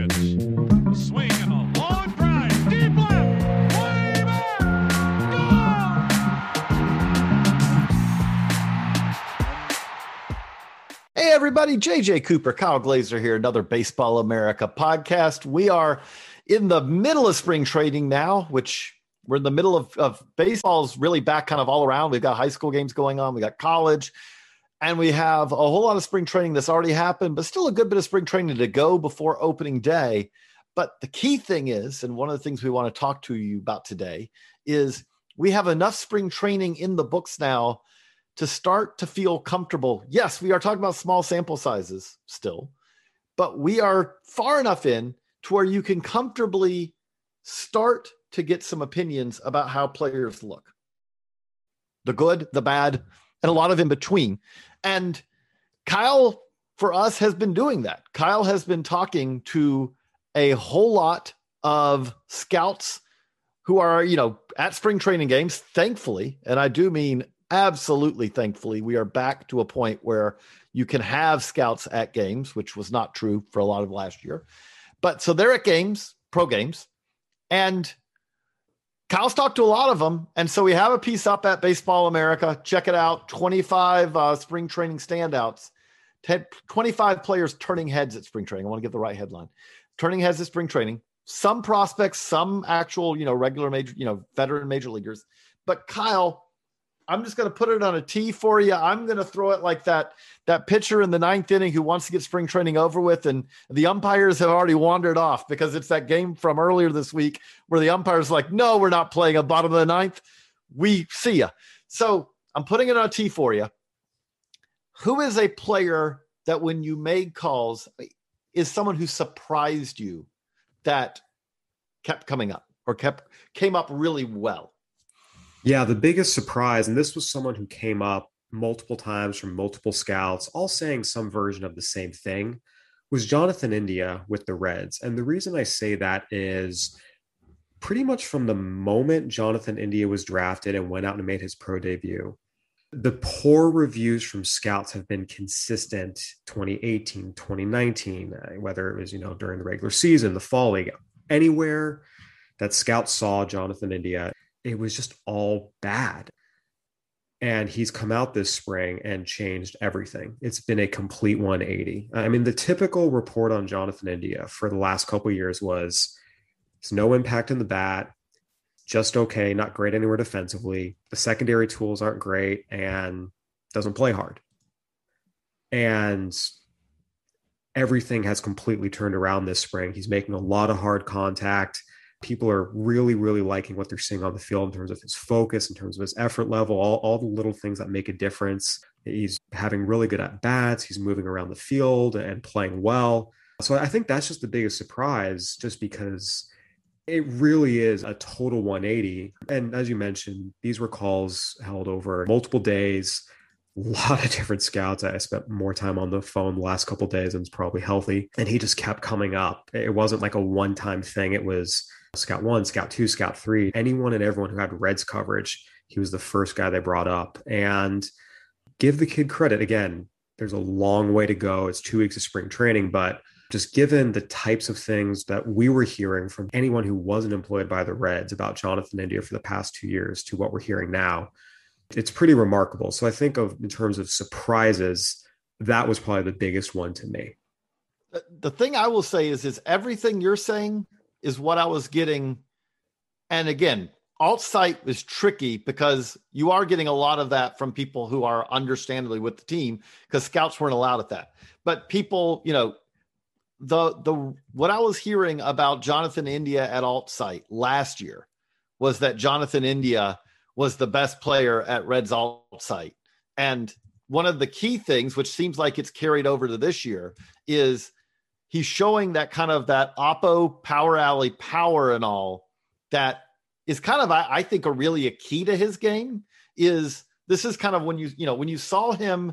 2 2 pitch. Swing and a long drive. Deep left. Way back. Hey, everybody, JJ Cooper, Kyle Glazer here, another Baseball America podcast. We are in the middle of spring training now, which we're in the middle of, of baseball's really back kind of all around. We've got high school games going on, we got college, and we have a whole lot of spring training that's already happened, but still a good bit of spring training to go before opening day. But the key thing is, and one of the things we want to talk to you about today is we have enough spring training in the books now to start to feel comfortable. Yes, we are talking about small sample sizes still, but we are far enough in to where you can comfortably start to get some opinions about how players look the good, the bad, and a lot of in between. And Kyle, for us, has been doing that. Kyle has been talking to a whole lot of scouts who are, you know, at spring training games, thankfully. And I do mean absolutely thankfully, we are back to a point where you can have scouts at games, which was not true for a lot of last year. But so they're at games, pro games, and Kyle's talked to a lot of them. And so we have a piece up at Baseball America. Check it out 25 uh, spring training standouts, 10, 25 players turning heads at spring training. I want to get the right headline turning heads at spring training. Some prospects, some actual, you know, regular major, you know, veteran major leaguers. But Kyle, I'm just going to put it on a tee for you. I'm going to throw it like that that pitcher in the ninth inning who wants to get spring training over with, and the umpires have already wandered off because it's that game from earlier this week where the umpires like, no, we're not playing a bottom of the ninth. We see ya. So I'm putting it on a tee for you. Who is a player that when you made calls is someone who surprised you that kept coming up or kept came up really well? Yeah, the biggest surprise, and this was someone who came up multiple times from multiple scouts, all saying some version of the same thing, was Jonathan India with the Reds. And the reason I say that is pretty much from the moment Jonathan India was drafted and went out and made his pro debut, the poor reviews from scouts have been consistent 2018, 2019, uh, whether it was, you know, during the regular season, the fall league, anywhere that scouts saw Jonathan India it was just all bad. And he's come out this spring and changed everything. It's been a complete 180. I mean, the typical report on Jonathan India for the last couple years was it's no impact in the bat, just okay, not great anywhere defensively. The secondary tools aren't great and doesn't play hard. And everything has completely turned around this spring. He's making a lot of hard contact people are really, really liking what they're seeing on the field in terms of his focus, in terms of his effort level, all, all the little things that make a difference. He's having really good at bats. He's moving around the field and playing well. So I think that's just the biggest surprise, just because it really is a total 180. And as you mentioned, these were calls held over multiple days, a lot of different scouts. I spent more time on the phone the last couple days and it's probably healthy. And he just kept coming up. It wasn't like a one time thing. It was scout one, scout two, scout three. Anyone and everyone who had Reds coverage, he was the first guy they brought up. And give the kid credit again. There's a long way to go. It's two weeks of spring training, but just given the types of things that we were hearing from anyone who wasn't employed by the Reds about Jonathan India for the past two years to what we're hearing now, it's pretty remarkable. So I think of in terms of surprises, that was probably the biggest one to me. The thing I will say is, is everything you're saying is what I was getting. And again, alt site was tricky because you are getting a lot of that from people who are understandably with the team because scouts weren't allowed at that. But people, you know, the the what I was hearing about Jonathan India at alt site last year was that Jonathan India was the best player at Reds alt site. And one of the key things, which seems like it's carried over to this year, is he's showing that kind of that oppo power alley power and all that is kind of I, I think a really a key to his game is this is kind of when you you know when you saw him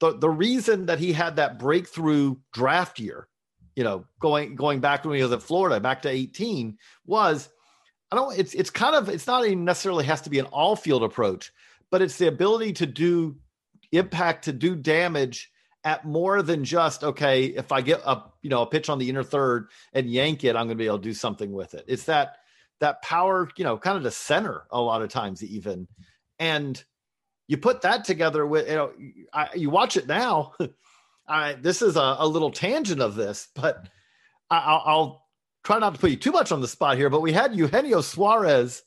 the the reason that he had that breakthrough draft year you know going going back when he was at Florida back to 18 was I don't it's it's kind of it's not even necessarily has to be an all field approach but it's the ability to do impact to do damage at more than just okay if I get a you know a pitch on the inner third and yank it I'm going to be able to do something with it it's that that power, you know, kind of to center a lot of times even. And you put that together with, you know, I, you watch it now. I, this is a, a, little tangent of this, but I, will try not to put you too much on the spot here. But we had Eugenio Suarez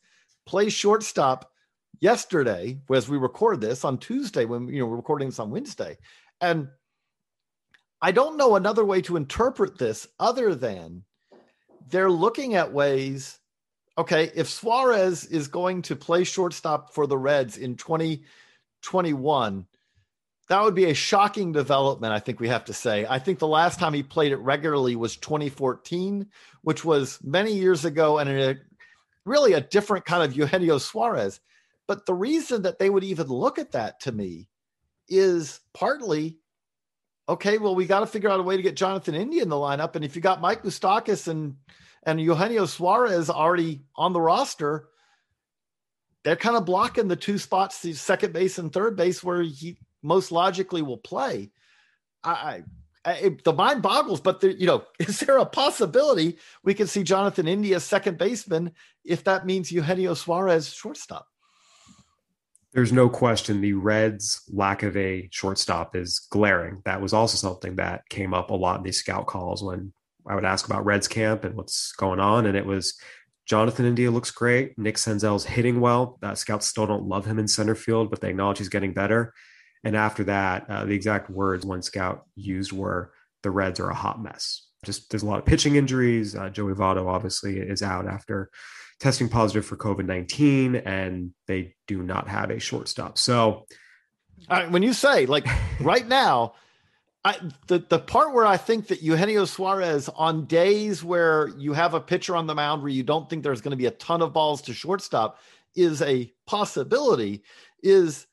play shortstop yesterday as we record this on Tuesday when you know we're recording this on Wednesday, and I don't know another way to interpret this other than they're looking at ways okay, if Suarez is going to play shortstop for the Reds in 2021, that would be a shocking development, I think we have to say. I think the last time he played it regularly was 2014, which was many years ago and a, really a different kind of Eugenio Suarez. But the reason that they would even look at that to me is partly okay, well, we got to figure out a way to get Jonathan India in the lineup. And if you got Mike Moustakas and and Eugenio Suarez already on the roster, they're kind of blocking the two spots, the second base and third base, where he most logically will play. I, I the mind boggles, but there, you know, is there a possibility we could see Jonathan India second baseman if that means Eugenio Suarez shortstop? There's no question the Reds' lack of a shortstop is glaring. That was also something that came up a lot in these scout calls when I would ask about Reds camp and what's going on. And it was Jonathan India looks great. Nick Senzel's hitting well. Uh, scouts still don't love him in center field, but they acknowledge he's getting better. And after that, uh, the exact words one scout used were the Reds are a hot mess. Just there's a lot of pitching injuries. Uh, Joey Votto obviously is out after testing positive for COVID 19, and they do not have a shortstop. So, when you say like right now, I, the the part where I think that Eugenio Suarez on days where you have a pitcher on the mound where you don't think there's going to be a ton of balls to shortstop is a possibility. Is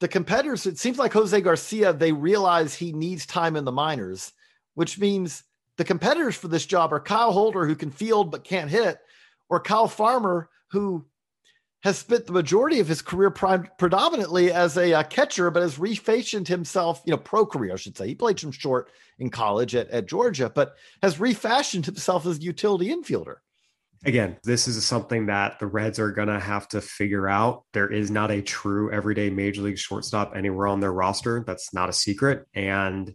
the competitors? It seems like Jose Garcia they realize he needs time in the minors, which means the competitors for this job are Kyle Holder who can field but can't hit, or Kyle Farmer who has spent the majority of his career prime, predominantly as a uh, catcher, but has refashioned himself, you know, pro career, I should say. He played some short in college at, at Georgia, but has refashioned himself as a utility infielder. Again, this is something that the Reds are going to have to figure out. There is not a true everyday major league shortstop anywhere on their roster. That's not a secret. And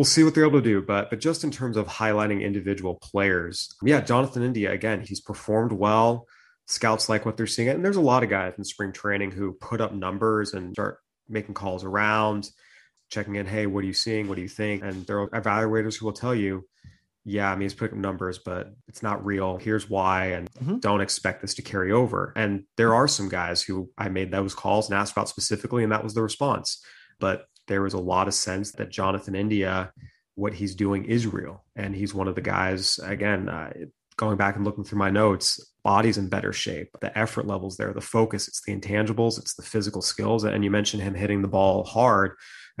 we'll see what they're able to do. But but just in terms of highlighting individual players, yeah, Jonathan India, again, he's performed well scouts like what they're seeing. And there's a lot of guys in spring training who put up numbers and start making calls around, checking in, hey, what are you seeing? What do you think? And there are evaluators who will tell you, yeah, I mean, he's putting up numbers, but it's not real. Here's why, and mm-hmm. don't expect this to carry over. And there are some guys who I made those calls and asked about specifically, and that was the response. But there was a lot of sense that Jonathan India, what he's doing is real. And he's one of the guys, again, uh, going back and looking through my notes, body's in better shape. The effort levels there, the focus, it's the intangibles, it's the physical skills. And you mentioned him hitting the ball hard.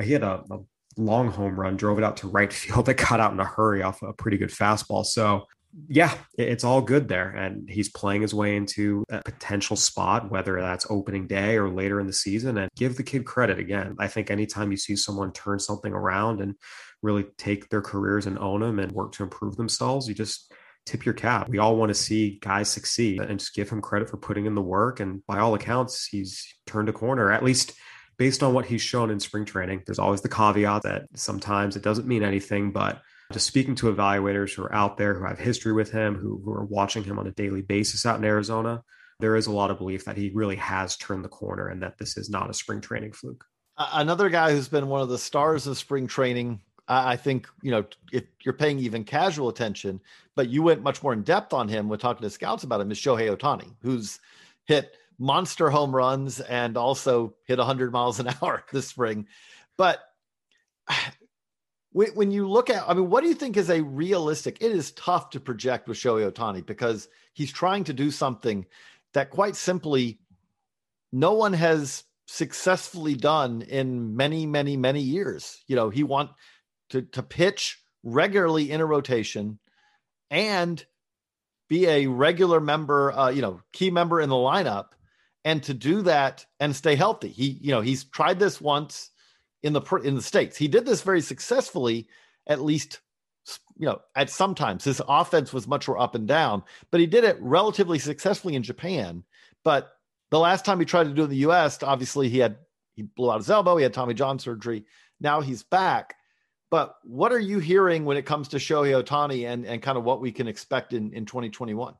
He had a, a long home run, drove it out to right field that got out in a hurry off a pretty good fastball. So yeah, it's all good there. And he's playing his way into a potential spot, whether that's opening day or later in the season. And give the kid credit again. I think anytime you see someone turn something around and really take their careers and own them and work to improve themselves, you just tip your cap. We all want to see guys succeed and just give him credit for putting in the work. And by all accounts, he's turned a corner, at least based on what he's shown in spring training. There's always the caveat that sometimes it doesn't mean anything, but just speaking to evaluators who are out there who have history with him, who, who are watching him on a daily basis out in Arizona, there is a lot of belief that he really has turned the corner and that this is not a spring training fluke. Another guy who's been one of the stars of spring training I think, you know, if you're paying even casual attention, but you went much more in depth on him when talking to scouts about him is Shohei Ohtani, who's hit monster home runs and also hit 100 miles an hour this spring. But when you look at, I mean, what do you think is a realistic? It is tough to project with Shohei Ohtani because he's trying to do something that quite simply no one has successfully done in many, many, many years. You know, he want to, to pitch regularly in a rotation and be a regular member, uh, you know, key member in the lineup, and to do that and stay healthy. He, you know, he's tried this once in the in the states. He did this very successfully, at least, you know, at sometimes his offense was much more up and down, but he did it relatively successfully in Japan. But the last time he tried to do it in the U.S., obviously he had he blew out his elbow. He had Tommy John surgery. Now he's back. But what are you hearing when it comes to Shohei Ohtani and, and kind of what we can expect in, in 2021?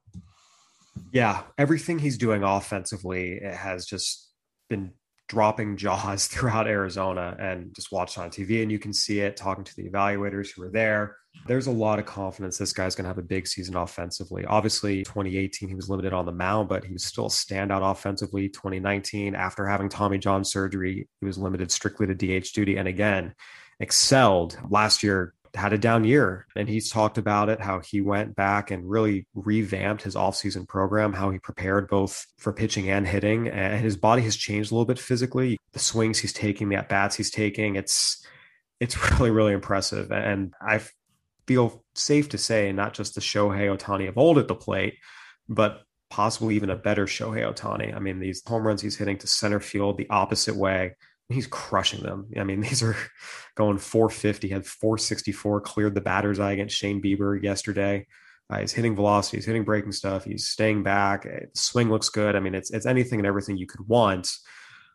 Yeah, everything he's doing offensively has just been dropping jaws throughout Arizona and just watched on TV. And you can see it talking to the evaluators who are there. There's a lot of confidence this guy's going to have a big season offensively. Obviously, 2018, he was limited on the mound, but he was still standout offensively. 2019, after having Tommy John surgery, he was limited strictly to DH duty. And again, excelled last year had a down year and he's talked about it how he went back and really revamped his offseason program how he prepared both for pitching and hitting and his body has changed a little bit physically. The swings he's taking the at bats he's taking it's it's really really impressive. And i feel safe to say not just the Shohei Ohtani of old at the plate but possibly even a better Shohei Ohtani. I mean these home runs he's hitting to center field the opposite way he's crushing them. I mean, these are going 450, had 464, cleared the batter's eye against Shane Bieber yesterday. Uh, he's hitting velocity, he's hitting breaking stuff, he's staying back. Swing looks good. I mean, it's it's anything and everything you could want.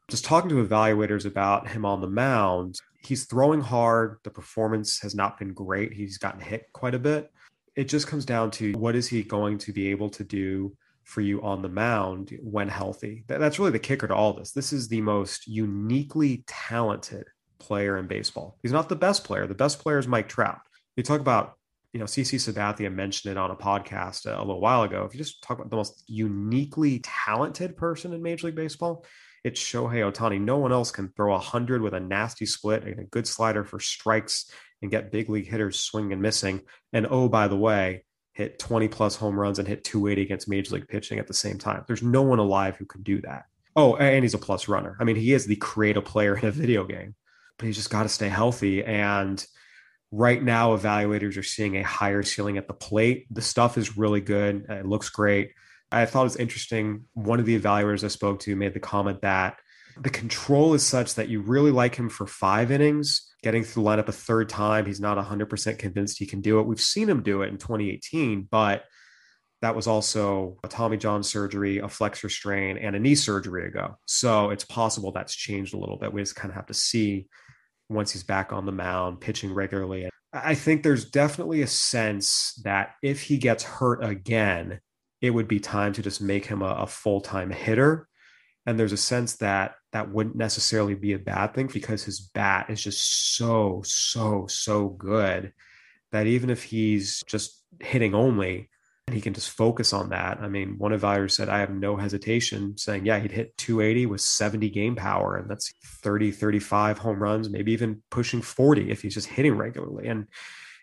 Just talking to evaluators about him on the mound, he's throwing hard. The performance has not been great. He's gotten hit quite a bit. It just comes down to what is he going to be able to do for you on the mound when healthy. That's really the kicker to all this. This is the most uniquely talented player in baseball. He's not the best player. The best player is Mike Trout. You talk about, you know, CC Sabathia mentioned it on a podcast a little while ago. If you just talk about the most uniquely talented person in Major League Baseball, it's Shohei Ohtani. No one else can throw a hundred with a nasty split and a good slider for strikes and get big league hitters swinging and missing. And oh, by the way, hit 20 plus home runs and hit 280 against major league pitching at the same time. There's no one alive who can do that. Oh, and he's a plus runner. I mean, he is the creative player in a video game, but he's just got to stay healthy. And right now, evaluators are seeing a higher ceiling at the plate. The stuff is really good. It looks great. I thought it was interesting. One of the evaluators I spoke to made the comment that the control is such that you really like him for five innings getting through the lineup a third time. He's not 100% convinced he can do it. We've seen him do it in 2018, but that was also a Tommy John surgery, a flexor strain, and a knee surgery ago. So it's possible that's changed a little bit. We just kind of have to see once he's back on the mound, pitching regularly. I think there's definitely a sense that if he gets hurt again, it would be time to just make him a, a full time hitter and there's a sense that that wouldn't necessarily be a bad thing because his bat is just so, so, so good that even if he's just hitting only, and he can just focus on that. I mean, one evaluator said, I have no hesitation saying, yeah, he'd hit 280 with 70 game power, and that's 30, 35 home runs, maybe even pushing 40 if he's just hitting regularly. And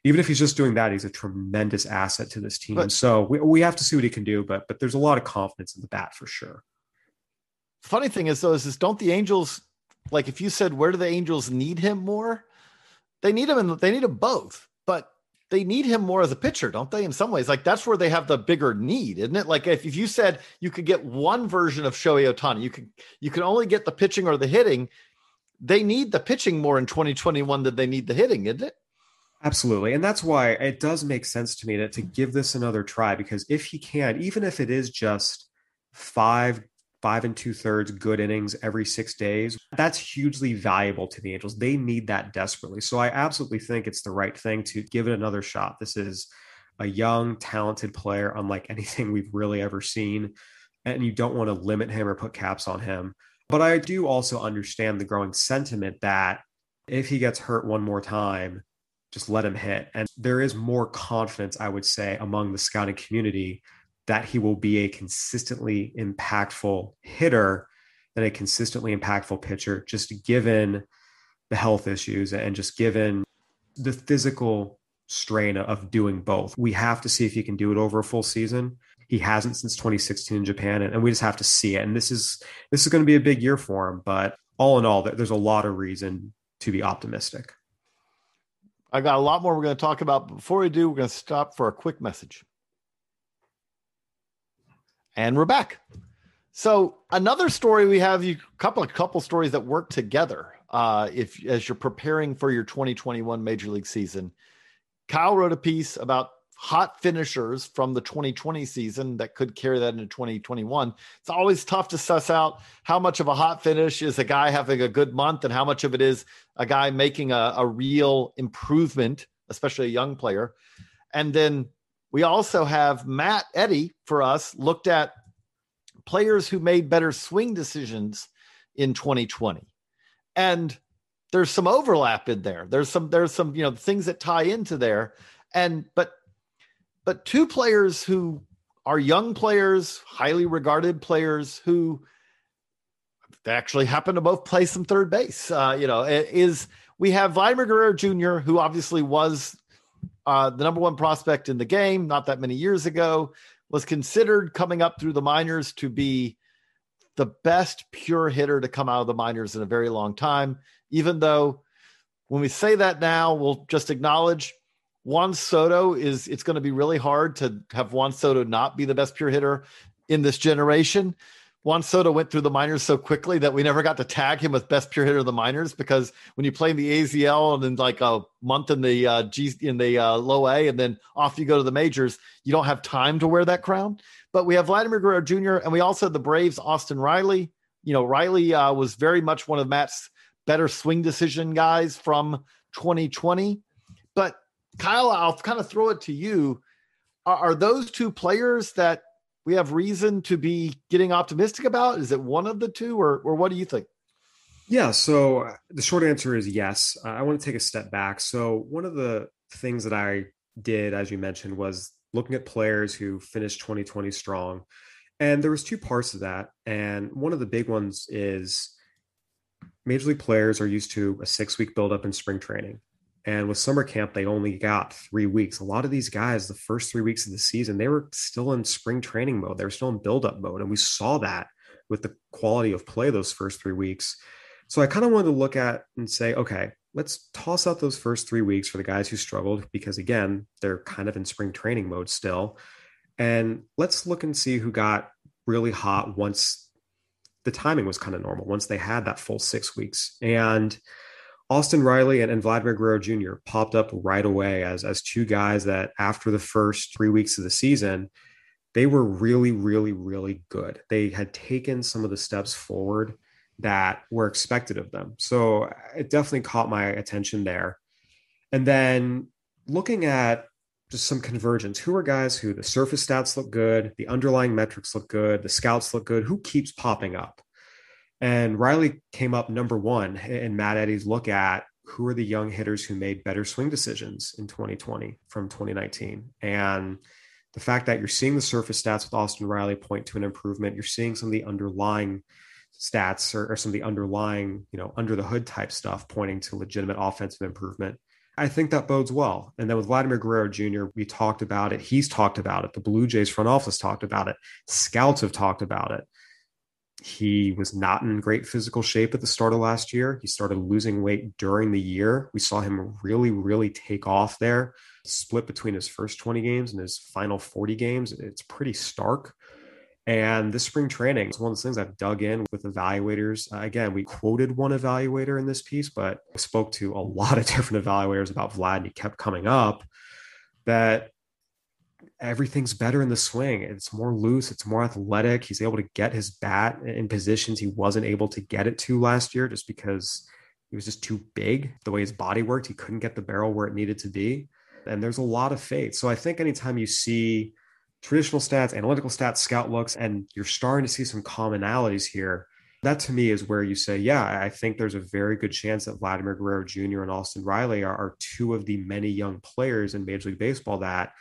even if he's just doing that, he's a tremendous asset to this team. But- so we, we have to see what he can do, but but there's a lot of confidence in the bat for sure. Funny thing is though, is, is don't the Angels like if you said where do the Angels need him more? They need him and they need him both, but they need him more as a pitcher, don't they? In some ways, like that's where they have the bigger need, isn't it? Like if, if you said you could get one version of Shohei Ohtani, you could you can only get the pitching or the hitting. They need the pitching more in 2021 than they need the hitting, isn't it? Absolutely. And that's why it does make sense to me to, to give this another try because if he can, even if it is just five, five and two thirds good innings every six days, that's hugely valuable to the Angels. They need that desperately. So I absolutely think it's the right thing to give it another shot. This is a young, talented player, unlike anything we've really ever seen. And you don't want to limit him or put caps on him. But I do also understand the growing sentiment that if he gets hurt one more time, just let him hit. And there is more confidence, I would say, among the scouting community that he will be a consistently impactful hitter than a consistently impactful pitcher, just given the health issues and just given the physical strain of doing both. We have to see if he can do it over a full season. He hasn't since 2016 in Japan, and, we just have to see it. And this is this is going to be a big year for him. But all in all, there's a lot of reason to be optimistic. I got a lot more we're going to talk about. Before we do, we're going to stop for a quick message. And we're back. So another story we have you couple of couple stories that work together. Uh, if as you're preparing for your 2021 Major League season, Kyle wrote a piece about hot finishers from the 2020 season that could carry that into 2021. It's always tough to suss out how much of a hot finish is a guy having a good month and how much of it is a guy making a, a real improvement, especially a young player. And then we also have Matt Eddy for us looked at players who made better swing decisions in 2020. And there's some overlap in there. There's some there's some you know things that tie into there. And but but two players who are young players, highly regarded players who actually happen to both play some third base. Uh, you know, is we have Vladimir Guerrero Jr., who obviously was uh, the number one prospect in the game not that many years ago, was considered coming up through the minors to be the best pure hitter to come out of the minors in a very long time. Even though when we say that now, we'll just acknowledge Juan Soto is it's going to be really hard to have Juan Soto not be the best pure hitter in this generation. Juan Soto went through the minors so quickly that we never got to tag him with best pure hitter of the minors because when you play in the AZL and then like a month in the uh, G in the uh, low A and then off you go to the majors, you don't have time to wear that crown. But we have Vladimir Guerrero Jr. and we also have the Braves Austin Riley. You know, Riley uh, was very much one of Matt's better swing decision guys from 2020. But Kyle, I'll kind of throw it to you. Are, are those two players that we have reason to be getting optimistic about? Is it one of the two, or or what do you think? Yeah. So uh, the short answer is yes. Uh, I want to take a step back. So one of the things that I did, as you mentioned, was looking at players who finished 2020 strong, and there was two parts of that. And one of the big ones is major league players are used to a six week buildup in spring training. And with summer camp, they only got three weeks. A lot of these guys, the first three weeks of the season, they were still in spring training mode. They were still in buildup mode. And we saw that with the quality of play those first three weeks. So I kind of wanted to look at and say, okay, let's toss out those first three weeks for the guys who struggled because, again, they're kind of in spring training mode still. And let's look and see who got really hot once the timing was kind of normal, once they had that full six weeks. And Austin Riley and, and, Vladimir Guerrero Jr. popped up right away as, as two guys that after the first three weeks of the season, they were really, really, really good. They had taken some of the steps forward that were expected of them. So uh, it definitely caught my attention there. And then looking at just some convergence, who are guys who the surface stats look good, the underlying metrics look good, the scouts look good, who keeps popping up? And Riley came up number one in Matt Eddy's look at who are the young hitters who made better swing decisions in 2020 from 2019. And the fact that you're seeing the surface stats with Austin Riley point to an improvement, you're seeing some of the underlying stats or, or some of the underlying, you know, under the hood type stuff pointing to legitimate offensive improvement. I think that bodes well. And then with Vladimir Guerrero Jr., we talked about it. He's talked about it. The Blue Jays front office talked about it. Scouts have talked about it. He was not in great physical shape at the start of last year. He started losing weight during the year. We saw him really, really take off there, split between his first 20 games and his final 40 games. It's pretty stark. And this spring training is one of those things I've dug in with evaluators. Uh, again, we quoted one evaluator in this piece, but I spoke to a lot of different evaluators about Vlad, and he kept coming up that everything's better in the swing. It's more loose, it's more athletic. He's able to get his bat in positions he wasn't able to get it to last year just because he was just too big. The way his body worked, he couldn't get the barrel where it needed to be. And there's a lot of faith. So I think anytime you see traditional stats, analytical stats, scout looks, and you're starting to see some commonalities here. That to me is where you say, yeah, I think there's a very good chance that Vladimir Guerrero Jr. and Austin Riley are, are two of the many young players in Major League Baseball that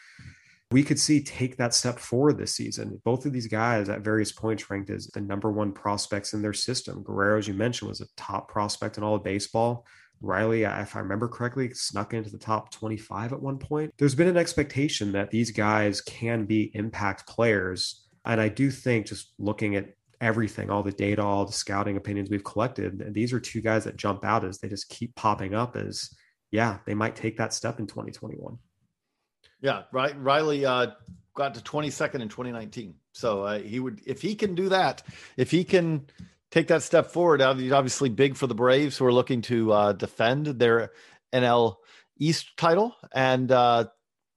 we could see take that step forward this season. Both of these guys at various points ranked as the number one prospects in their system. Guerrero, as you mentioned, was a top prospect in all of baseball. Riley, if I remember correctly, snuck into the top 25 at one point. There's been an expectation that these guys can be impact players. And I do think just looking at everything, all the data, all the scouting opinions we've collected, these are two guys that jump out as they just keep popping up as, yeah, they might take that step in 2021. Yeah, right. Riley uh, got to 22nd in 2019. So uh, he would, if he can do that, if he can take that step forward. Obviously, big for the Braves who are looking to uh, defend their NL East title. And uh,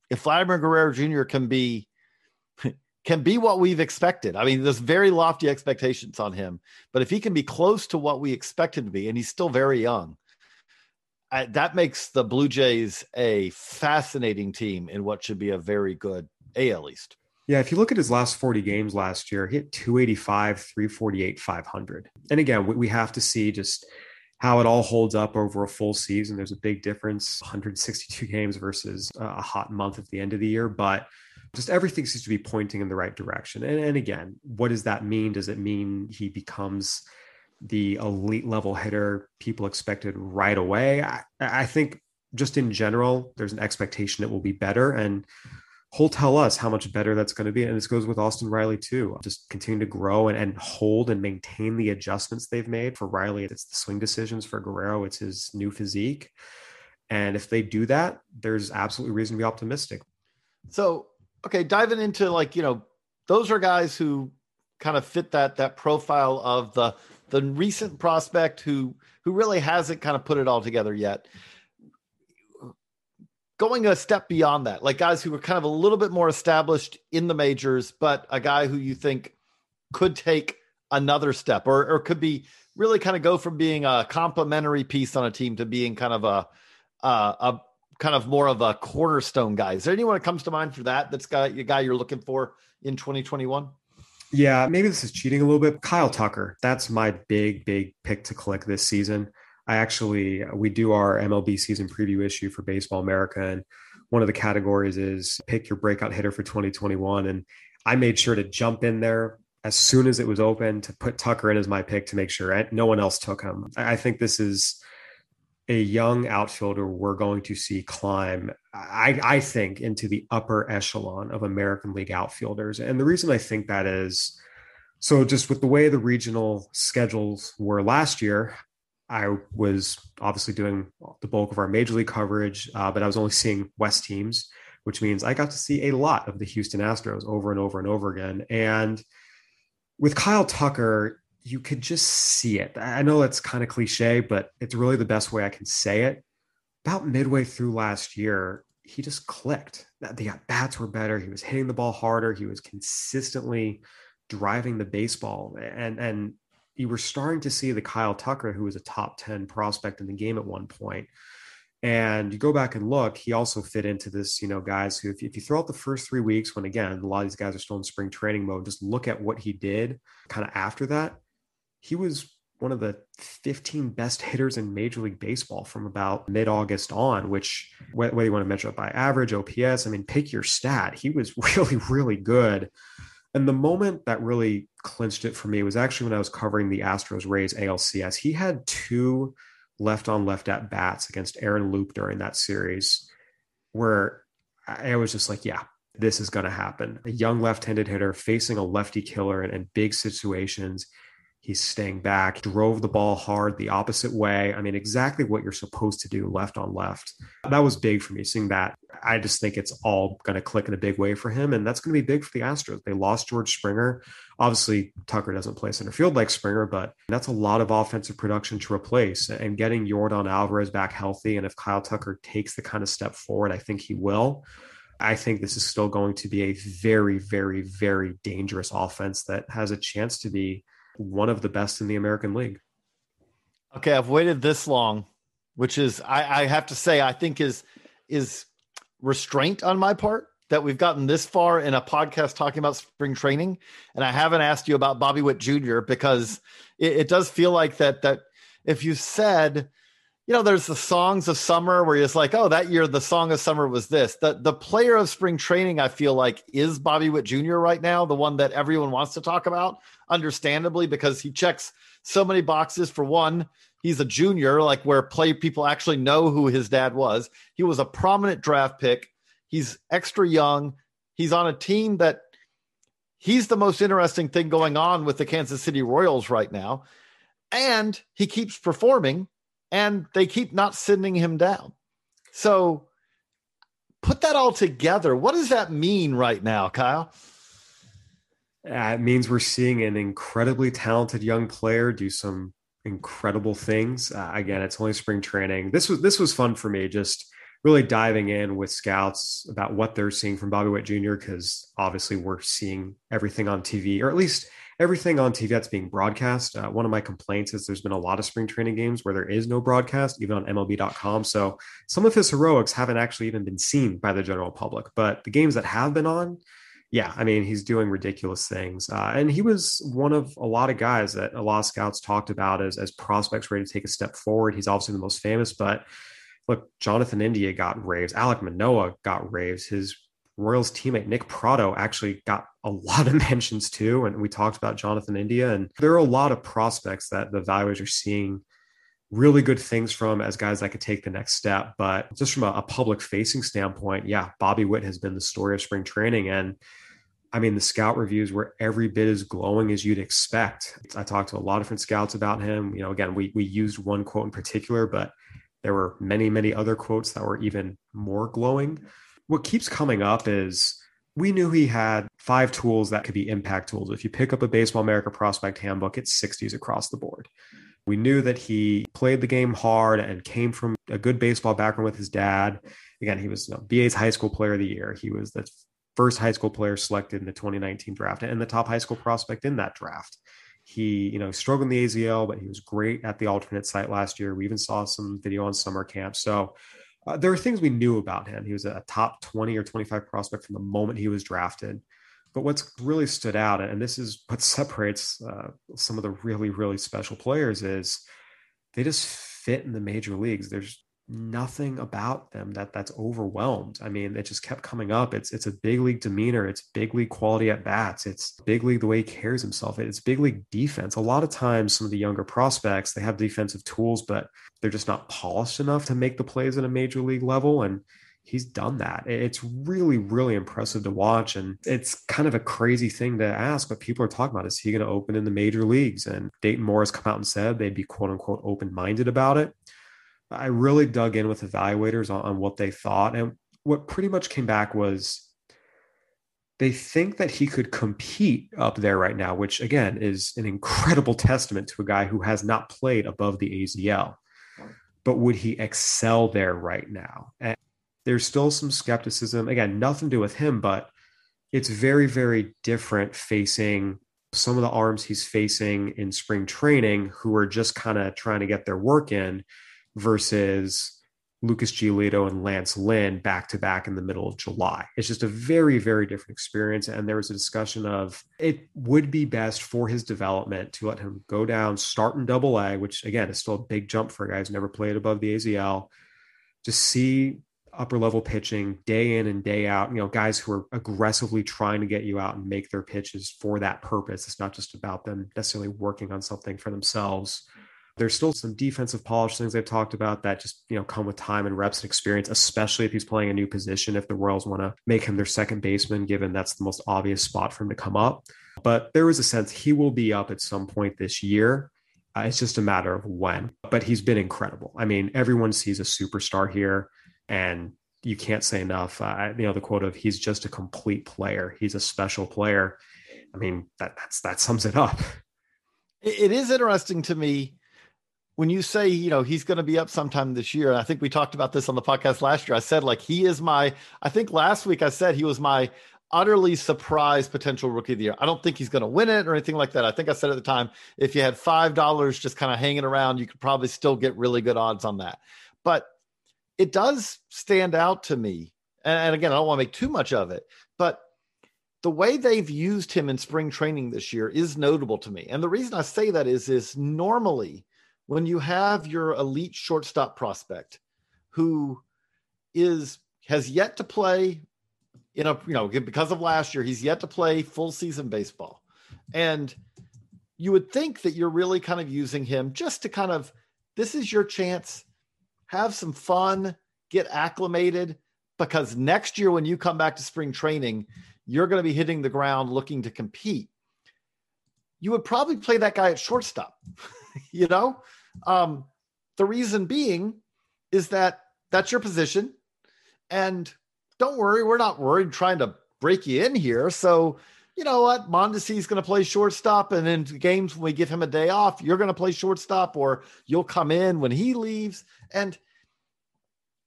if Vladimir Guerrero Jr. can be can be what we've expected. I mean, there's very lofty expectations on him, but if he can be close to what we expect him to be, and he's still very young, I, that makes the Blue Jays a fascinating team in what should be a very good AL East. Yeah, if you look at his last 40 games last year, he hit 285, 348, 500. And again, we have to see just how it all holds up over a full season. There's a big difference 162 games versus a hot month at the end of the year, but just everything seems to be pointing in the right direction. And, and again, what does that mean? Does it mean he becomes the elite level hitter people expected right away? I, I think just in general, there's an expectation it will be better. And he'll tell us how much better that's going to be. And this goes with Austin Riley too. Just continue to grow and, and hold and maintain the adjustments they've made. For Riley, it's the swing decisions. For Guerrero, it's his new physique. And if they do that, there's absolutely reason to be optimistic. So, okay, diving into like, you know, those are guys who kind of fit that that profile of the the recent prospect who who really hasn't kind of put it all together yet going a step beyond that, like guys who were kind of a little bit more established in the majors, but a guy who you think could take another step or, or could be really kind of go from being a complementary piece on a team to being kind of a, uh, a kind of more of a cornerstone guy. Is there anyone that comes to mind for that? That's got a guy you're looking for in 2021? Yeah, maybe this is cheating a little bit. Kyle Tucker, that's my big, big pick to click this season. I actually we do our MLB season preview issue for Baseball America, and one of the categories is pick your breakout hitter for 2021. And I made sure to jump in there as soon as it was open to put Tucker in as my pick to make sure no one else took him. I think this is a young outfielder we're going to see climb, I, I think, into the upper echelon of American League outfielders. And the reason I think that is so just with the way the regional schedules were last year, I was obviously doing the bulk of our major league coverage, uh, but I was only seeing West teams, which means I got to see a lot of the Houston Astros over and over and over again. And with Kyle Tucker, you could just see it. I know that's kind of cliche, but it's really the best way I can say it. About midway through last year, he just clicked. The at bats were better. He was hitting the ball harder. He was consistently driving the baseball, and and you were starting to see the Kyle Tucker, who was a top 10 prospect in the game at one point. And you go back and look, he also fit into this, you know, guys who, if you, if you throw out the first three weeks, when again, a lot of these guys are still in spring training mode, just look at what he did kind of after that. He was one of the 15 best hitters in Major League Baseball from about mid August on, which, whether you want to measure it by average, OPS, I mean, pick your stat. He was really, really good. And the moment that really clinched it for me was actually when I was covering the Astros Rays ALCS. He had two left on left at bats against Aaron Loup during that series, where I was just like, yeah, this is going to happen. A young left handed hitter facing a lefty killer in, in big situations. He's staying back, drove the ball hard the opposite way. I mean, exactly what you're supposed to do left on left. That was big for me seeing that. I just think it's all going to click in a big way for him. And that's going to be big for the Astros. They lost George Springer. Obviously, Tucker doesn't play center field like Springer, but that's a lot of offensive production to replace. And getting Yordan Alvarez back healthy. And if Kyle Tucker takes the kind of step forward, I think he will. I think this is still going to be a very, very, very dangerous offense that has a chance to be one of the best in the American League. Okay, I've waited this long, which is I, I have to say I think is is restraint on my part that we've gotten this far in a podcast talking about spring training, and I haven't asked you about Bobby Witt Jr. because it, it does feel like that that if you said you know, there's the songs of summer where it's like, oh, that year the song of summer was this. The the player of spring training, I feel like, is Bobby Witt Jr. right now, the one that everyone wants to talk about, understandably, because he checks so many boxes. For one, he's a junior, like where play people actually know who his dad was. He was a prominent draft pick. He's extra young. He's on a team that he's the most interesting thing going on with the Kansas City Royals right now. And he keeps performing and they keep not sending him down. So put that all together. What does that mean right now, Kyle? Uh, it means we're seeing an incredibly talented young player do some incredible things. Uh, again, it's only spring training. This was this was fun for me. Just really diving in with scouts about what they're seeing from Bobby Witt Jr. Because obviously we're seeing everything on TV, or at least everything on TV that's being broadcast. Uh, one of my complaints is there's been a lot of spring training games where there is no broadcast, even on MLB.com. So some of his heroics haven't actually even been seen by the general public. But the games that have been on, yeah, I mean, he's doing ridiculous things. Uh, and he was one of a lot of guys that a lot of scouts talked about as, as prospects ready to take a step forward. He's obviously the most famous, but look, Jonathan India got raves. Alek Manoah got raves. His Royals teammate Nick Pratto actually got a lot of mentions too. And we talked about Jonathan India, and there are a lot of prospects that the evaluators are seeing really good things from as guys that could take the next step. But just from a, a public facing standpoint, yeah, Bobby Witt has been the story of spring training. And I mean, the scout reviews were every bit as glowing as you'd expect. I talked to a lot of different scouts about him. You know, again, we we used one quote in particular, but there were many, many other quotes that were even more glowing what keeps coming up is we knew he had five tools that could be impact tools. If you pick up a Baseball America prospect handbook, it's 60s across the board. We knew that he played the game hard and came from a good baseball background with his dad. Again, he was you know, BA's high school player of the year. He was the first high school player selected in the 2019 draft and the top high school prospect in that draft. He, you know, struggled in the AZL, but he was great at the alternate site last year. We even saw some video on summer camp. So uh, there are things we knew about him. He was a top 20 or 25 prospect from the moment he was drafted. But what's really stood out, and this is what separates uh, some of the really, really special players, is they just fit in the major leagues. There's nothing about them that that's overwhelmed. I mean, it just kept coming up. It's it's a big league demeanor. It's big league quality at bats. It's big league the way he carries himself. It's big league defense. A lot of times, some of the younger prospects they have defensive tools, but they're just not polished enough to make the plays at a major league level. And he's done that. It's really, really impressive to watch. And it's kind of a crazy thing to ask, but people are talking about is he going to open in the major leagues? And Dayton Moore has come out and said they'd be quote unquote open minded about it. I really dug in with evaluators on, on what they thought. And what pretty much came back was they think that he could compete up there right now, which again is an incredible testament to a guy who has not played above the AZL. But would he excel there right now? And there's still some skepticism. Again, nothing to do with him, but it's very, very different facing some of the arms he's facing in spring training who are just kind of trying to get their work in versus Lucas Giolito and Lance Lynn back to back in the middle of July. It's just a very, very different experience. And there was a discussion of it would be best for his development to let him go down, start in double A, which again is still a big jump for a guy who's never played above the AZL, to see upper level pitching day in and day out, you know, guys who are aggressively trying to get you out and make their pitches for that purpose. It's not just about them necessarily working on something for themselves There's still some defensive polish things they've talked about that just, you know, come with time and reps and experience, especially if he's playing a new position. If the Royals want to make him their second baseman, given that's the most obvious spot for him to come up. But there was a sense he will be up at some point this year. Uh, it's just a matter of when. But he's been incredible. I mean, everyone sees a superstar here, and you can't say enough. Uh, you know, the quote of "He's just a complete player. He's a special player." I mean, that that's that sums it up. It is interesting to me when you say, you know, he's going to be up sometime this year. and I think we talked about this on the podcast last year. I said, like, he is my, I think last week I said he was my utterly surprised potential rookie of the year. I don't think he's going to win it or anything like that. I think I said at the time, if you had $5 just kind of hanging around, you could probably still get really good odds on that. But it does stand out to me. And, again, I don't want to make too much of it, but the way they've used him in spring training this year is notable to me. And the reason I say that is, is normally when you have your elite shortstop prospect who is has yet to play in a you know because of last year he's yet to play full season baseball. And you would think that you're really kind of using him just to kind of this is your chance have some fun get acclimated because next year when you come back to spring training you're going to be hitting the ground looking to compete. You would probably play that guy at shortstop you know um, the reason being is that that's your position and don't worry, we're not worried trying to break you in here. So, you know what? Mondesi is going to play shortstop, and in games when we give him a day off, you're going to play shortstop, or you'll come in when he leaves. And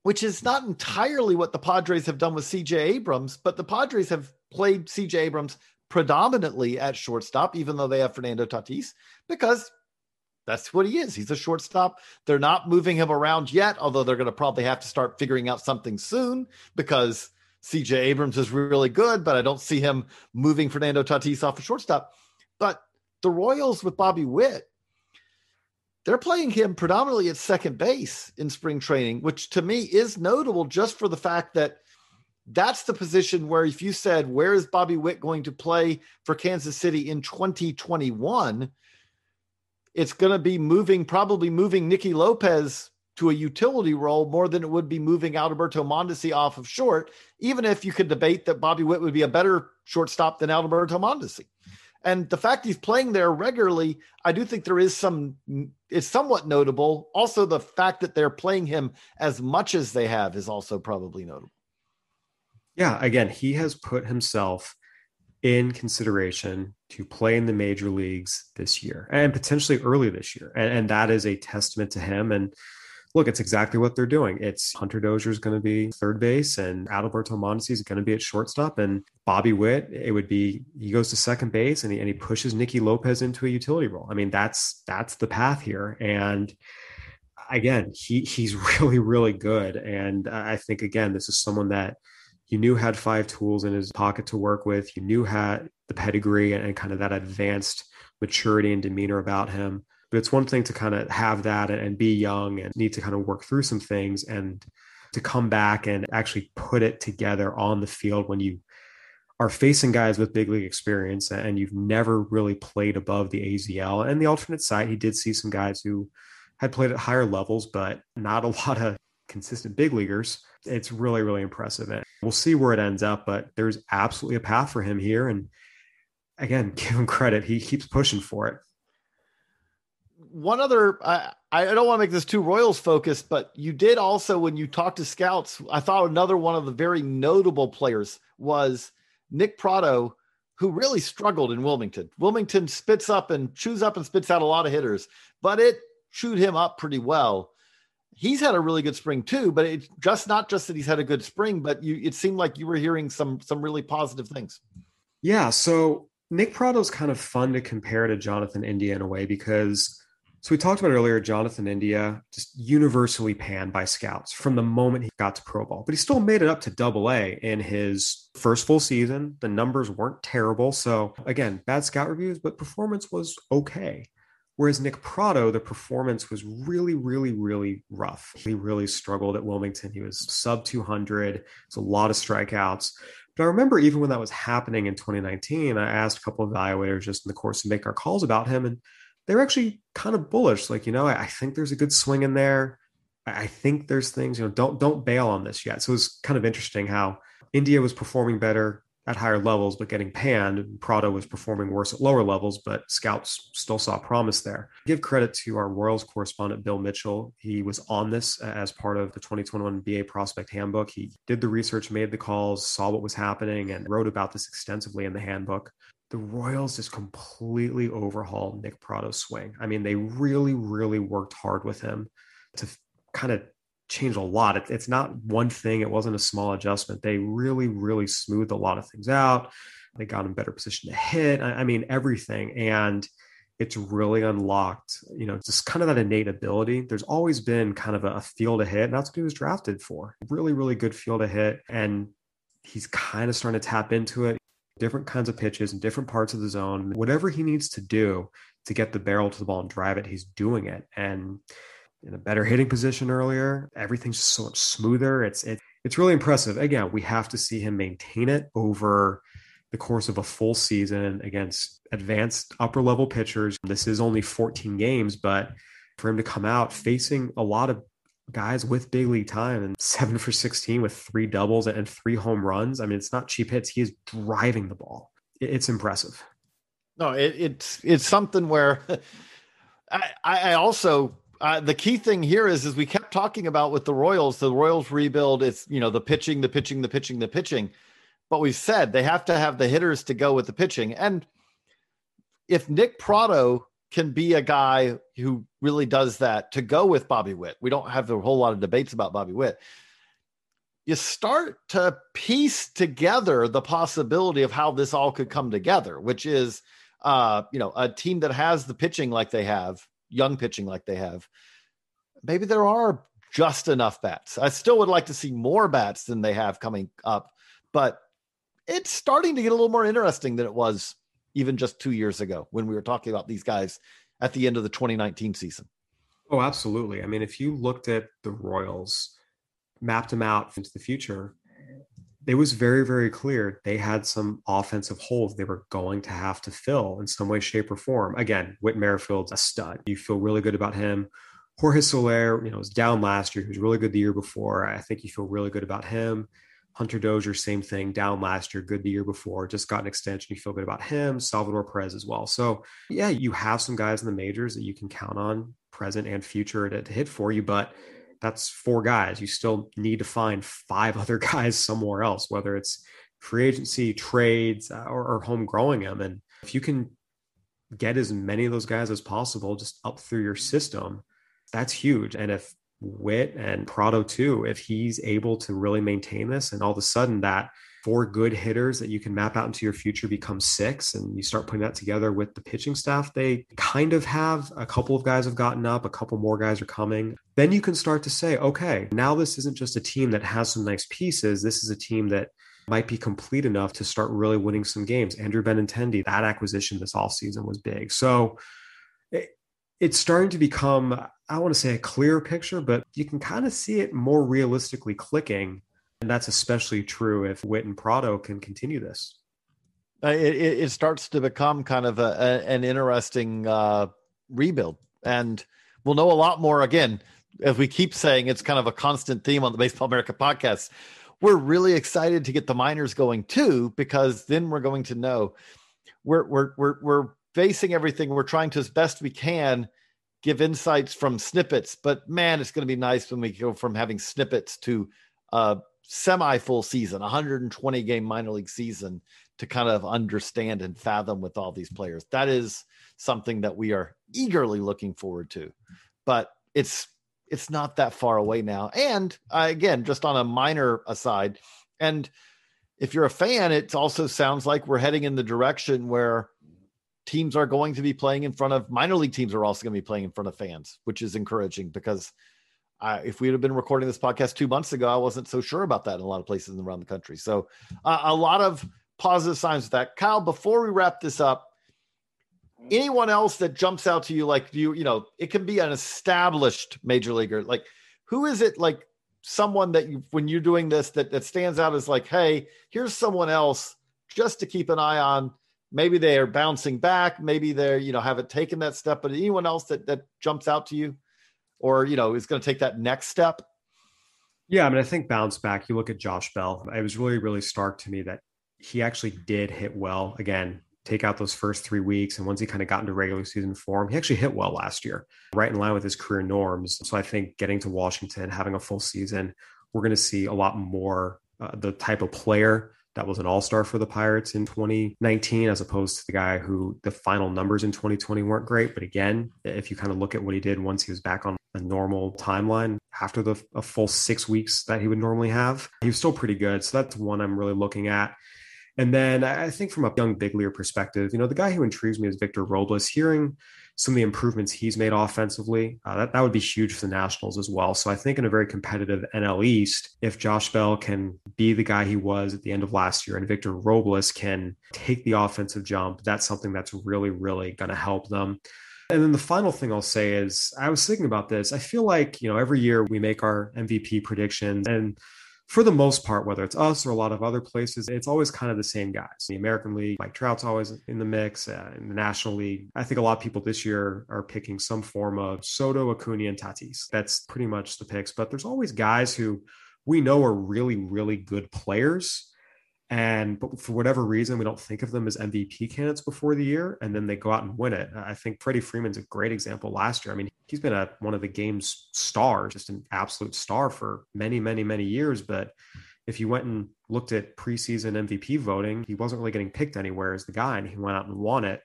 which is not entirely what the Padres have done with CJ Abrams, but the Padres have played CJ Abrams predominantly at shortstop, even though they have Fernando Tatis, because that's what he is. He's a shortstop. They're not moving him around yet, although they're going to probably have to start figuring out something soon because CJ Abrams is really good, but I don't see him moving Fernando Tatis off a of shortstop. But the Royals with Bobby Witt, they're playing him predominantly at second base in spring training, which to me is notable just for the fact that that's the position where if you said, where is Bobby Witt going to play for Kansas City in 2021? It's going to be moving, probably moving Nicky Lopez to a utility role more than it would be moving Alberto Mondesi off of short, even if you could debate that Bobby Witt would be a better shortstop than Alberto Mondesi. And the fact he's playing there regularly, I do think there is some, it's somewhat notable. Also, the fact that they're playing him as much as they have is also probably notable. Yeah, again, he has put himself in consideration to play in the major leagues this year and potentially early this year. And, and that is a testament to him. And look, it's exactly what they're doing. It's Hunter Dozier is going to be third base and Adalberto Mondesi is going to be at shortstop and Bobby Witt, it would be, he goes to second base and he, and he pushes Nicky Lopez into a utility role. I mean, that's, that's the path here. And again, he, he's really, really good. And I think, again, this is someone that, you knew had five tools in his pocket to work with. You knew had the pedigree and, and kind of that advanced maturity and demeanor about him. But it's one thing to kind of have that and, and be young and need to kind of work through some things and to come back and actually put it together on the field when you are facing guys with big league experience and you've never really played above the AZL. And the alternate side, he did see some guys who had played at higher levels, but not a lot of consistent big leaguers. It's really, really impressive. And we'll see where it ends up, but there's absolutely a path for him here. And again, give him credit. He keeps pushing for it. One other, I, I don't want to make this too Royals focused, but you did also, when you talked to scouts, I thought another one of the very notable players was Nick Pratto, who really struggled in Wilmington. Wilmington spits up and chews up and spits out a lot of hitters, but it chewed him up pretty well he's had a really good spring too, but it's just not just that he's had a good spring, but you it seemed like you were hearing some some really positive things. Yeah, so Nick Pratto's kind of fun to compare to Jonathan India in a way because so we talked about earlier Jonathan India just universally panned by scouts from the moment he got to pro ball, but he still made it up to double A in his first full season. The numbers weren't terrible. So again, bad scout reviews, but performance was okay. Whereas Nick Pratto, the performance was really, really, really rough. He really struggled at Wilmington. He was sub 200. It's a lot of strikeouts. But I remember even when that was happening in 2019, I asked a couple of evaluators just in the course to make our calls about him, and they were actually kind of bullish. Like, you know, I, I think there's a good swing in there. I, I think there's things, you know, don't don't bail on this yet. So it was kind of interesting how India was performing better at higher levels, but getting panned. Pratto was performing worse at lower levels, but scouts still saw promise there. Give credit to our Royals correspondent, Bill Mitchell. He was on this as part of the 2021 BA Prospect Handbook. He did the research, made the calls, saw what was happening, and wrote about this extensively in the handbook. The Royals just completely overhauled Nick Pratto's swing. I mean, they really, really worked hard with him to kind of changed a lot. It, it's not one thing. It wasn't a small adjustment. They really, really smoothed a lot of things out. They got in better position to hit. I, I mean, everything. And it's really unlocked, you know, just kind of that innate ability. There's always been kind of a, a feel to hit, and that's what he was drafted for. Really, really good feel to hit. And he's kind of starting to tap into it. Different kinds of pitches and different parts of the zone. Whatever he needs to do to get the barrel to the ball and drive it, he's doing it. And in a better hitting position earlier. Everything's just so much smoother. It's it, it's really impressive. Again, we have to see him maintain it over the course of a full season against advanced upper level pitchers. This is only 14 games, but for him to come out facing a lot of guys with big league time and seven for 16 with three doubles and three home runs. I mean, it's not cheap hits. He is driving the ball. It's impressive. No, it, it's it's something where I, I also uh, the key thing here is, is we kept talking about with the Royals, the Royals rebuild. It's you know the pitching, the pitching, the pitching, the pitching. But we said they have to have the hitters to go with the pitching. And if Nick Pratto can be a guy who really does that to go with Bobby Witt, we don't have a whole lot of debates about Bobby Witt. You start to piece together the possibility of how this all could come together, which is, uh, you know, a team that has the pitching like they have young pitching like they have, maybe there are just enough bats. I still would like to see more bats than they have coming up, but it's starting to get a little more interesting than it was even just two years ago when we were talking about these guys at the end of the 2019 season. Oh, absolutely. I mean, if you looked at the Royals, mapped them out into the future, it was very, very clear they had some offensive holes they were going to have to fill in some way, shape, or form. Again, Whit Merrifield's a stud. You feel really good about him. Jorge Soler, you know, was down last year. He was really good the year before. I think you feel really good about him. Hunter Dozier, same thing, down last year, good the year before, just got an extension. You feel good about him. Salvador Perez as well. So, yeah, you have some guys in the majors that you can count on, present and future, to, to hit for you. But that's four guys. You still need to find five other guys somewhere else, whether it's free agency, trades, uh, or, or home growing them. And if you can get as many of those guys as possible just up through your system, that's huge. And if Witt and Pratto too, if he's able to really maintain this and all of a sudden that four good hitters that you can map out into your future become six and you start putting that together with the pitching staff they kind of have a couple of guys have gotten up a couple more guys are coming. Then you can start to say okay now this isn't just a team that has some nice pieces this is a team that might be complete enough to start really winning some games. Andrew benintendi that acquisition this offseason was big. So it, it's starting to become i want to say a clear picture but you can kind of see it more realistically clicking and that's especially true if Witt and Pratto can continue this. Uh, it, it, starts to become kind of a, a, an interesting uh, rebuild. And we'll know a lot more again, as we keep saying, it's kind of a constant theme on the Baseball America podcast. We're really excited to get the minors going too, because then we're going to know we're, we're, we're, we're facing everything. We're trying to, as best we can, give insights from snippets. But man, it's going to be nice when we go from having snippets to uh, semi full season, 120 game minor league season to kind of understand and fathom with all these players. That is something that we are eagerly looking forward to. But it's it's not that far away now. And uh, again, just on a minor aside, and if you're a fan, it also sounds like we're heading in the direction where teams are going to be playing in front of minor league teams are also going to be playing in front of fans, which is encouraging because I, if we'd have been recording this podcast two months ago, I wasn't so sure about that in a lot of places around the country. So uh, a lot of positive signs with that. Kyle, before we wrap this up, anyone else that jumps out to you, like you, you know, it can be an established major leaguer. Like who is it like someone that you, when you're doing this, that, that stands out as like, Hey, here's someone else just to keep an eye on maybe they are bouncing back, maybe they're you know haven't taken that step. But anyone else that that jumps out to you, or you know is going to take that next step? Yeah, I mean, I think bounce back. You look at Josh Bell. It was really, really stark to me that he actually did hit well. Again, take out those first three weeks, and once he kind of got into regular season form, he actually hit well last year, right in line with his career norms. So I think getting to Washington, having a full season, we're going to see a lot more uh, the type of player that was an all-star for the Pirates in 2019, as opposed to the guy who the final numbers in 2020 weren't great. But again, if you kind of look at what he did once he was back on a normal timeline after the a full six weeks that he would normally have, he was still pretty good. So that's one I'm really looking at. And then I think from a young big leaguer perspective, you know, the guy who intrigues me is Victor Robles. Hearing some of the improvements he's made offensively, uh, that, that would be huge for the Nationals as well. So I think in a very competitive NL East, if Josh Bell can be the guy he was at the end of last year and Victor Robles can take the offensive jump, that's something that's really, really going to help them. And then the final thing I'll say is I was thinking about this. I feel like, you know, every year we make our MVP predictions and for the most part, whether it's us or a lot of other places, it's always kind of the same guys. The American League, Mike Trout's always in the mix. Uh, in the National League, I think a lot of people this year are picking some form of Soto, Acuna, and Tatis. That's pretty much the picks. But there's always guys who we know are really, really good players and but for whatever reason we don't think of them as MVP candidates before the year and then they go out and win it. I think Freddie Freeman's a great example last year. I mean, he's been a one of the game's stars, just an absolute star for many, many, many years, but if you went and looked at preseason MVP voting, he wasn't really getting picked anywhere as the guy and he went out and won it.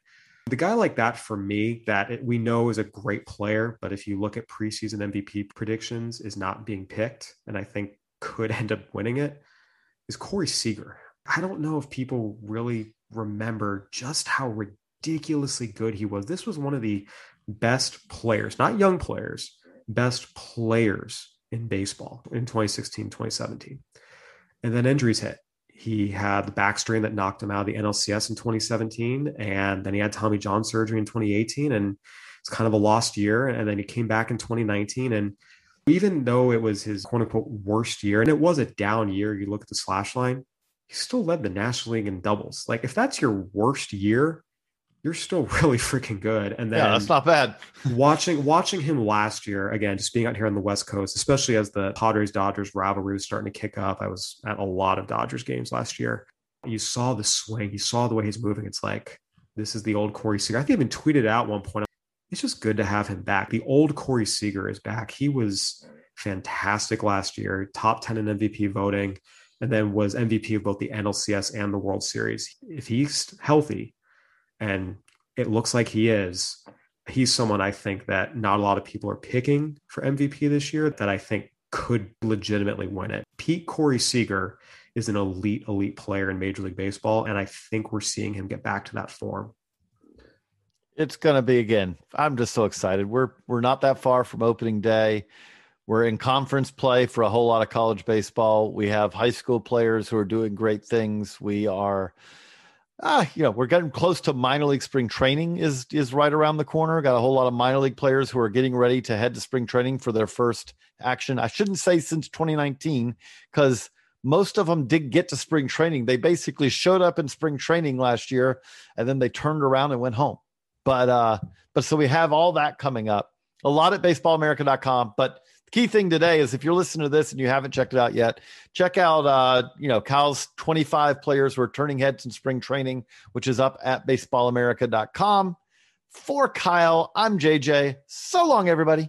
The guy like that for me that it, we know is a great player, but if you look at preseason MVP predictions is not being picked and I think could end up winning it is Corey Seager. I don't know if people really remember just how ridiculously good he was. This was one of the best players, not young players, best players in baseball in 2016, 2017. And then injuries hit. He had the back strain that knocked him out of the NLCS in 2017. And then he had Tommy John surgery in 2018. And it's kind of a lost year. And then he came back in 2019. And even though it was his quote unquote worst year, and it was a down year, you look at the slash line, he still led the National League in doubles. Like if that's your worst year, you're still really freaking good. And then yeah, that's not bad. watching watching him last year again, just being out here on the West Coast, especially as the Padres Dodgers rivalry was starting to kick up. I was at a lot of Dodgers games last year. You saw the swing, you saw the way he's moving. It's like this is the old Corey Seager. I think I even tweeted out one point. It's just good to have him back. The old Corey Seager is back. He was fantastic last year, top 10 in MVP voting and then was MVP of both the NLCS and the World Series. If he's healthy, and it looks like he is, he's someone I think that not a lot of people are picking for MVP this year that I think could legitimately win it. Pete Corey Seager is an elite, elite player in Major League Baseball, and I think we're seeing him get back to that form. It's going to be again. I'm just so excited. We're we're not that far from opening day. We're in conference play for a whole lot of college baseball. We have high school players who are doing great things. We are, ah, you know, we're getting close to minor league spring training is is right around the corner. Got a whole lot of minor league players who are getting ready to head to spring training for their first action. I shouldn't say since 2019 because most of them did get to spring training. They basically showed up in spring training last year and then they turned around and went home. But uh, but so we have all that coming up. A lot at baseballamerica.com, but key thing today is if you're listening to this and you haven't checked it out yet, check out uh, you know Kyle's 25 players who are turning heads in spring training, which is up at baseballamerica.com. For Kyle, I'm JJ. So long, everybody.